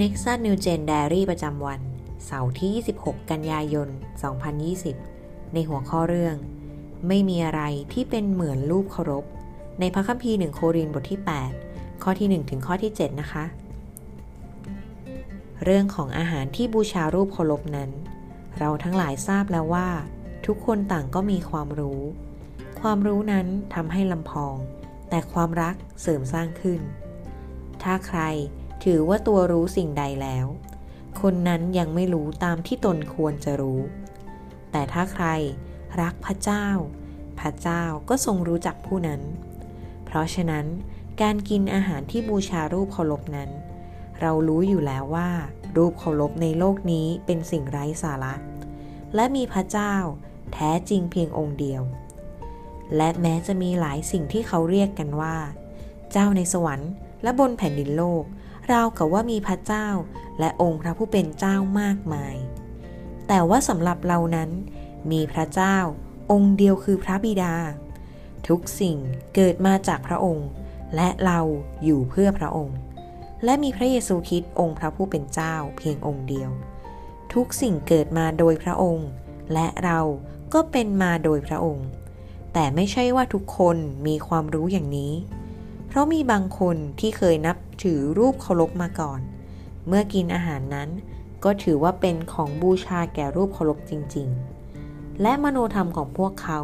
Nexus New Gen Diary ประจำวัน เสาร์ที่ 26 กันยายน 2020 ในหัวข้อเรื่อง ไม่มีอะไรที่เป็นเหมือนรูปเคารพ ในพระคัมภีร์1โครินบทที่ 8 ข้อที่ 1 ถึงข้อที่ 7 นะคะ เรื่องของอาหารที่บูชารูปเคารพนั้น เราทั้งหลายทราบแล้วว่า ทุกคนต่างก็มีความรู้ ความรู้นั้นทำให้ลำพอง แต่ความรักเสริมสร้างขึ้น ถ้าใคร ถือว่าตัวรู้สิ่งใดแล้ว คนนั้นยังไม่รู้ตามที่ตนควรจะรู้ แต่ถ้าใครรักพระเจ้า พระเจ้าก็ทรงรู้จักผู้นั้น เพราะฉะนั้นการกินอาหารที่บูชารูปเคารพนั้น เรารู้อยู่แล้วว่า รูปเคารพในโลกนี้เป็นสิ่งไร้สาระ และมีพระเจ้าแท้จริงเพียงองค์เดียว และแม้จะมีหลายสิ่งที่เขาเรียกกันว่า เจ้าในสวรรค์และบนแผ่นดินโลก ราวกับว่ามีพระเจ้า และองค์พระผู้เป็นเจ้ามากมาย แต่ว่าสำหรับเรานั้น มีพระเจ้า องค์เดียวคือพระบิดา ทุกสิ่งเกิดมาจากพระองค์ และเราอยู่เพื่อพระองค์ และมีพระเยซูคริสต์องค์พระผู้เป็นเจ้าเพียงองค์เดียว ทุกสิ่งเกิดมาโดยพระองค์ และเราก็เป็นมาโดยพระองค์ แต่ไม่ใช่ว่าทุกคนมีความรู้อย่างนี้ เพราะมีบางคนที่เคยนับถือรูปเคารพมาก่อน เมื่อกินอาหารนั้น ก็ถือว่าเป็นของบูชาแก่รูปเคารพจริง ๆ และมโนธรรมของพวกเขา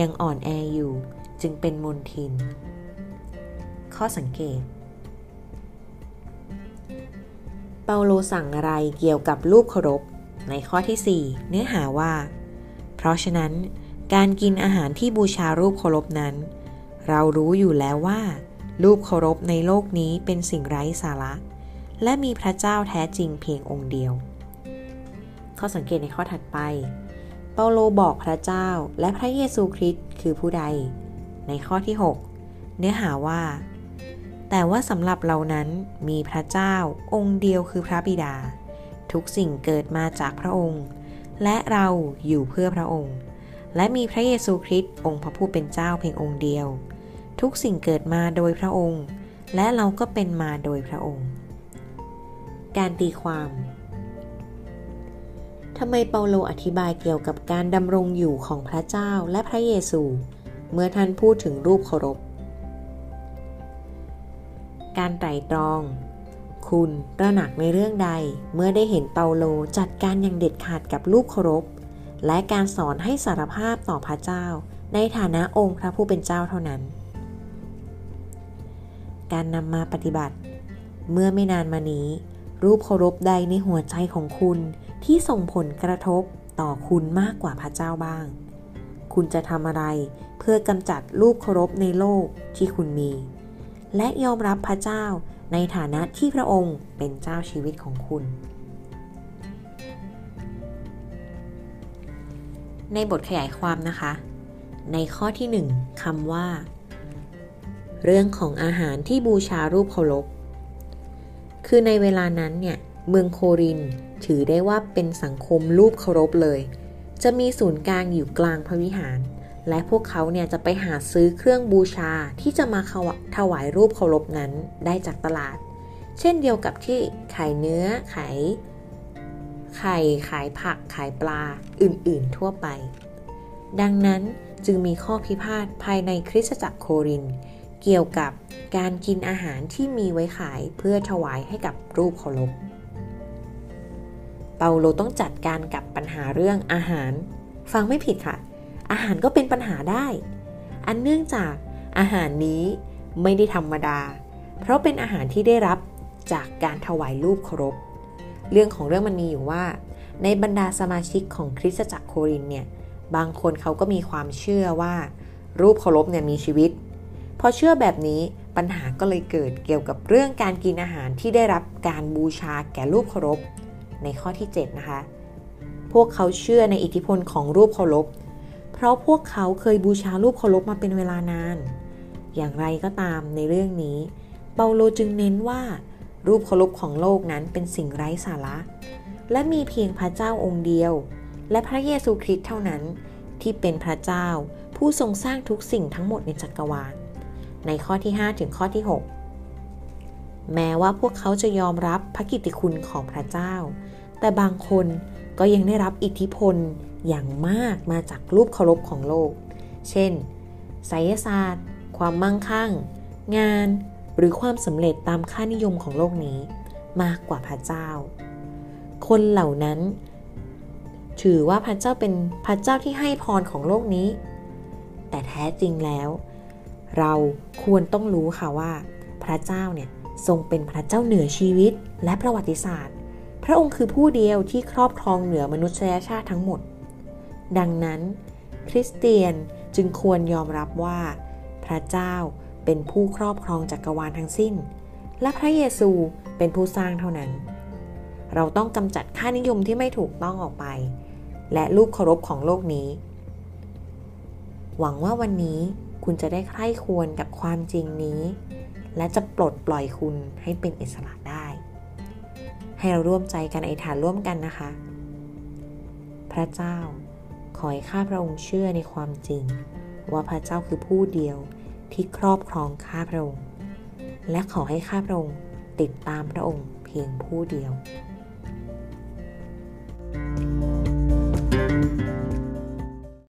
ยังอ่อนแออยู่ จึงเป็นมนทิน ข้อสังเกต เปาโลสั่งอะไรเกี่ยวกับรูปเคารพ ในข้อที่ 4 เนื้อหาว่า เพราะฉะนั้นการกินอาหารที่บูชารูปเคารพนั้น เรารู้อยู่แล้วว่า รูปเคารพในโลกนี้เป็นสิ่งไร้สาระ และมีพระเจ้าแท้จริงเพียงองค์เดียว ข้อสังเกตในข้อถัดไป เปาโลบอกพระเจ้าและพระเยซูคริสต์คือผู้ใด ในข้อที่ 6 เนื้อหาว่า แต่ว่าสำหรับเรานั้นมีพระเจ้าองค์เดียวคือพระบิดา ทุกสิ่งเกิดมาจากพระองค์ และเราอยู่เพื่อพระองค์ และมีพระเยซูคริสต์องค์พระผู้เป็นเจ้าเพียงองค์เดียว ทุกสิ่งเกิดมาโดยพระองค์ และเราก็เป็นมาโดยพระองค์ การตีความทำไมเปาโลอธิบายเกี่ยวกับการดำรงอยู่ของพระเจ้าและพระเยซู เมื่อท่านพูดถึงรูปเคารพ การไตร่ตรอง คุณระหนักในเรื่องใดเมื่อได้เห็นเปาโลจัดการอย่างเด็ดขาดกับรูปเคารพ และการสอนให้สารภาพต่อพระเจ้า ในฐานะองค์พระผู้เป็นเจ้าเท่านั้น การนำมาปฏิบัติ เมื่อไม่นานมานี้ รูปเคารพใดในหัวใจของคุณที่ส่งผลกระทบต่อคุณมากกว่าพระเจ้าบ้าง คุณจะทำอะไรเพื่อกำจัดรูปเคารพในโลกที่คุณมี และยอมรับพระเจ้าในฐานะที่พระองค์เป็นเจ้าชีวิตของคุณ ในบทขยายความนะคะ ในข้อที่ 1คำว่า เรื่องของอาหารที่บูชารูปเคารพ คือในเวลานั้นเนี่ยเมืองโครินถือได้ว่าเป็นสังคมรูปเคารพเลย จะมีศูนย์กลางอยู่กลางพระวิหาร และพวกเขาเนี่ยจะไปหาซื้อเครื่องบูชาที่จะมาถวายรูปเคารพนั้นได้จากตลาด เช่นเดียวกับที่ขายเนื้อขายไข่ขายผักขายปลาอื่นๆทั่วไป ดังนั้นจึงมีข้อพิพาทภายในคริสตจักรโคริน เกี่ยวกับการกินอาหารที่มีไว้ขายเพื่อถวายให้กับรูปเคารพ เปาโลต้องจัดการกับปัญหาเรื่องอาหาร ฟังไม่ผิดค่ะ อาหารก็เป็นปัญหาได้ อันเนื่องจากอาหารนี้ไม่ได้ธรรมดา เพราะเป็นอาหารที่ได้รับจากการถวายรูปเคารพ เรื่องของเรื่องมันมีอยู่ว่า ในบรรดาสมาชิกของคริสตจักรโครินเนี่ย บางคนเขาก็มีความเชื่อว่า รูปเคารพเนี่ยมีชีวิต พอเชื่อแบบนี้ปัญหาก็เลยเกิดเกี่ยวกับเรื่องการกินอาหารที่ได้รับการบูชาแก่รูปเคารพ ในข้อที่ 7 นะคะ พวกเขาเชื่อในอิทธิพลของรูปเคารพ เพราะพวกเขาเคยบูชารูปเคารพมาเป็นเวลานาน อย่างไรก็ตามในเรื่องนี้ เปาโลจึงเน้นว่า รูปเคารพของโลกนั้นเป็นสิ่งไร้สาระ และมีเพียงพระเจ้าองค์เดียว และพระเยซูคริสต์เท่านั้นที่เป็นพระเจ้าผู้ทรงสร้างทุกสิ่งทั้งหมดในจักรวาล ในข้อที่ 5 ถึงข้อที่ 6 แม้ว่าพวกเขาจะยอมรับพระกิตติคุณของพระเจ้า แต่บางคนก็ยังได้รับอิทธิพลอย่างมากมาจากรูปเคารพของโลก เช่นไสยศาสตร์ ความมั่งคั่ง งาน หรือความสำเร็จตามค่านิยมของโลกนี้ มากกว่าพระเจ้า คนเหล่านั้น ถือว่าพระเจ้าเป็นพระเจ้าที่ให้พรของโลกนี้ แต่แท้จริงแล้ว เราควรต้องรู้ค่ะว่า พระเจ้าเนี่ยทรงเป็นพระเจ้าเหนือชีวิตและประวัติศาสตร์ พระองค์คือผู้เดียวที่ครอบครองเหนือมนุษยชาติทั้งหมด ดังนั้น คริสเตียนจึงควรยอมรับว่า พระเจ้าเป็นผู้ครอบครองจักรวาลทั้งสิ้น และพระเยซูเป็นผู้สร้างเท่านั้น เราต้องกำจัดค่านิยมที่ไม่ถูกต้องออกไป และรูปเคารพของโลกนี้ หวังว่าวันนี้ คุณจะได้ใคร่ควรกับความจริงนี้ และจะปลดปล่อยคุณให้เป็นอิสระได้ ให้เราร่วมใจกันอธิษฐานร่วมกันนะคะ พระเจ้า ขอให้ข้าพระองค์เชื่อในความจริง ว่าพระเจ้าคือผู้เดียวที่ครอบครองข้าพระองค์ และขอให้ข้าพระองค์ติดตามพระองค์เพียงผู้เดียว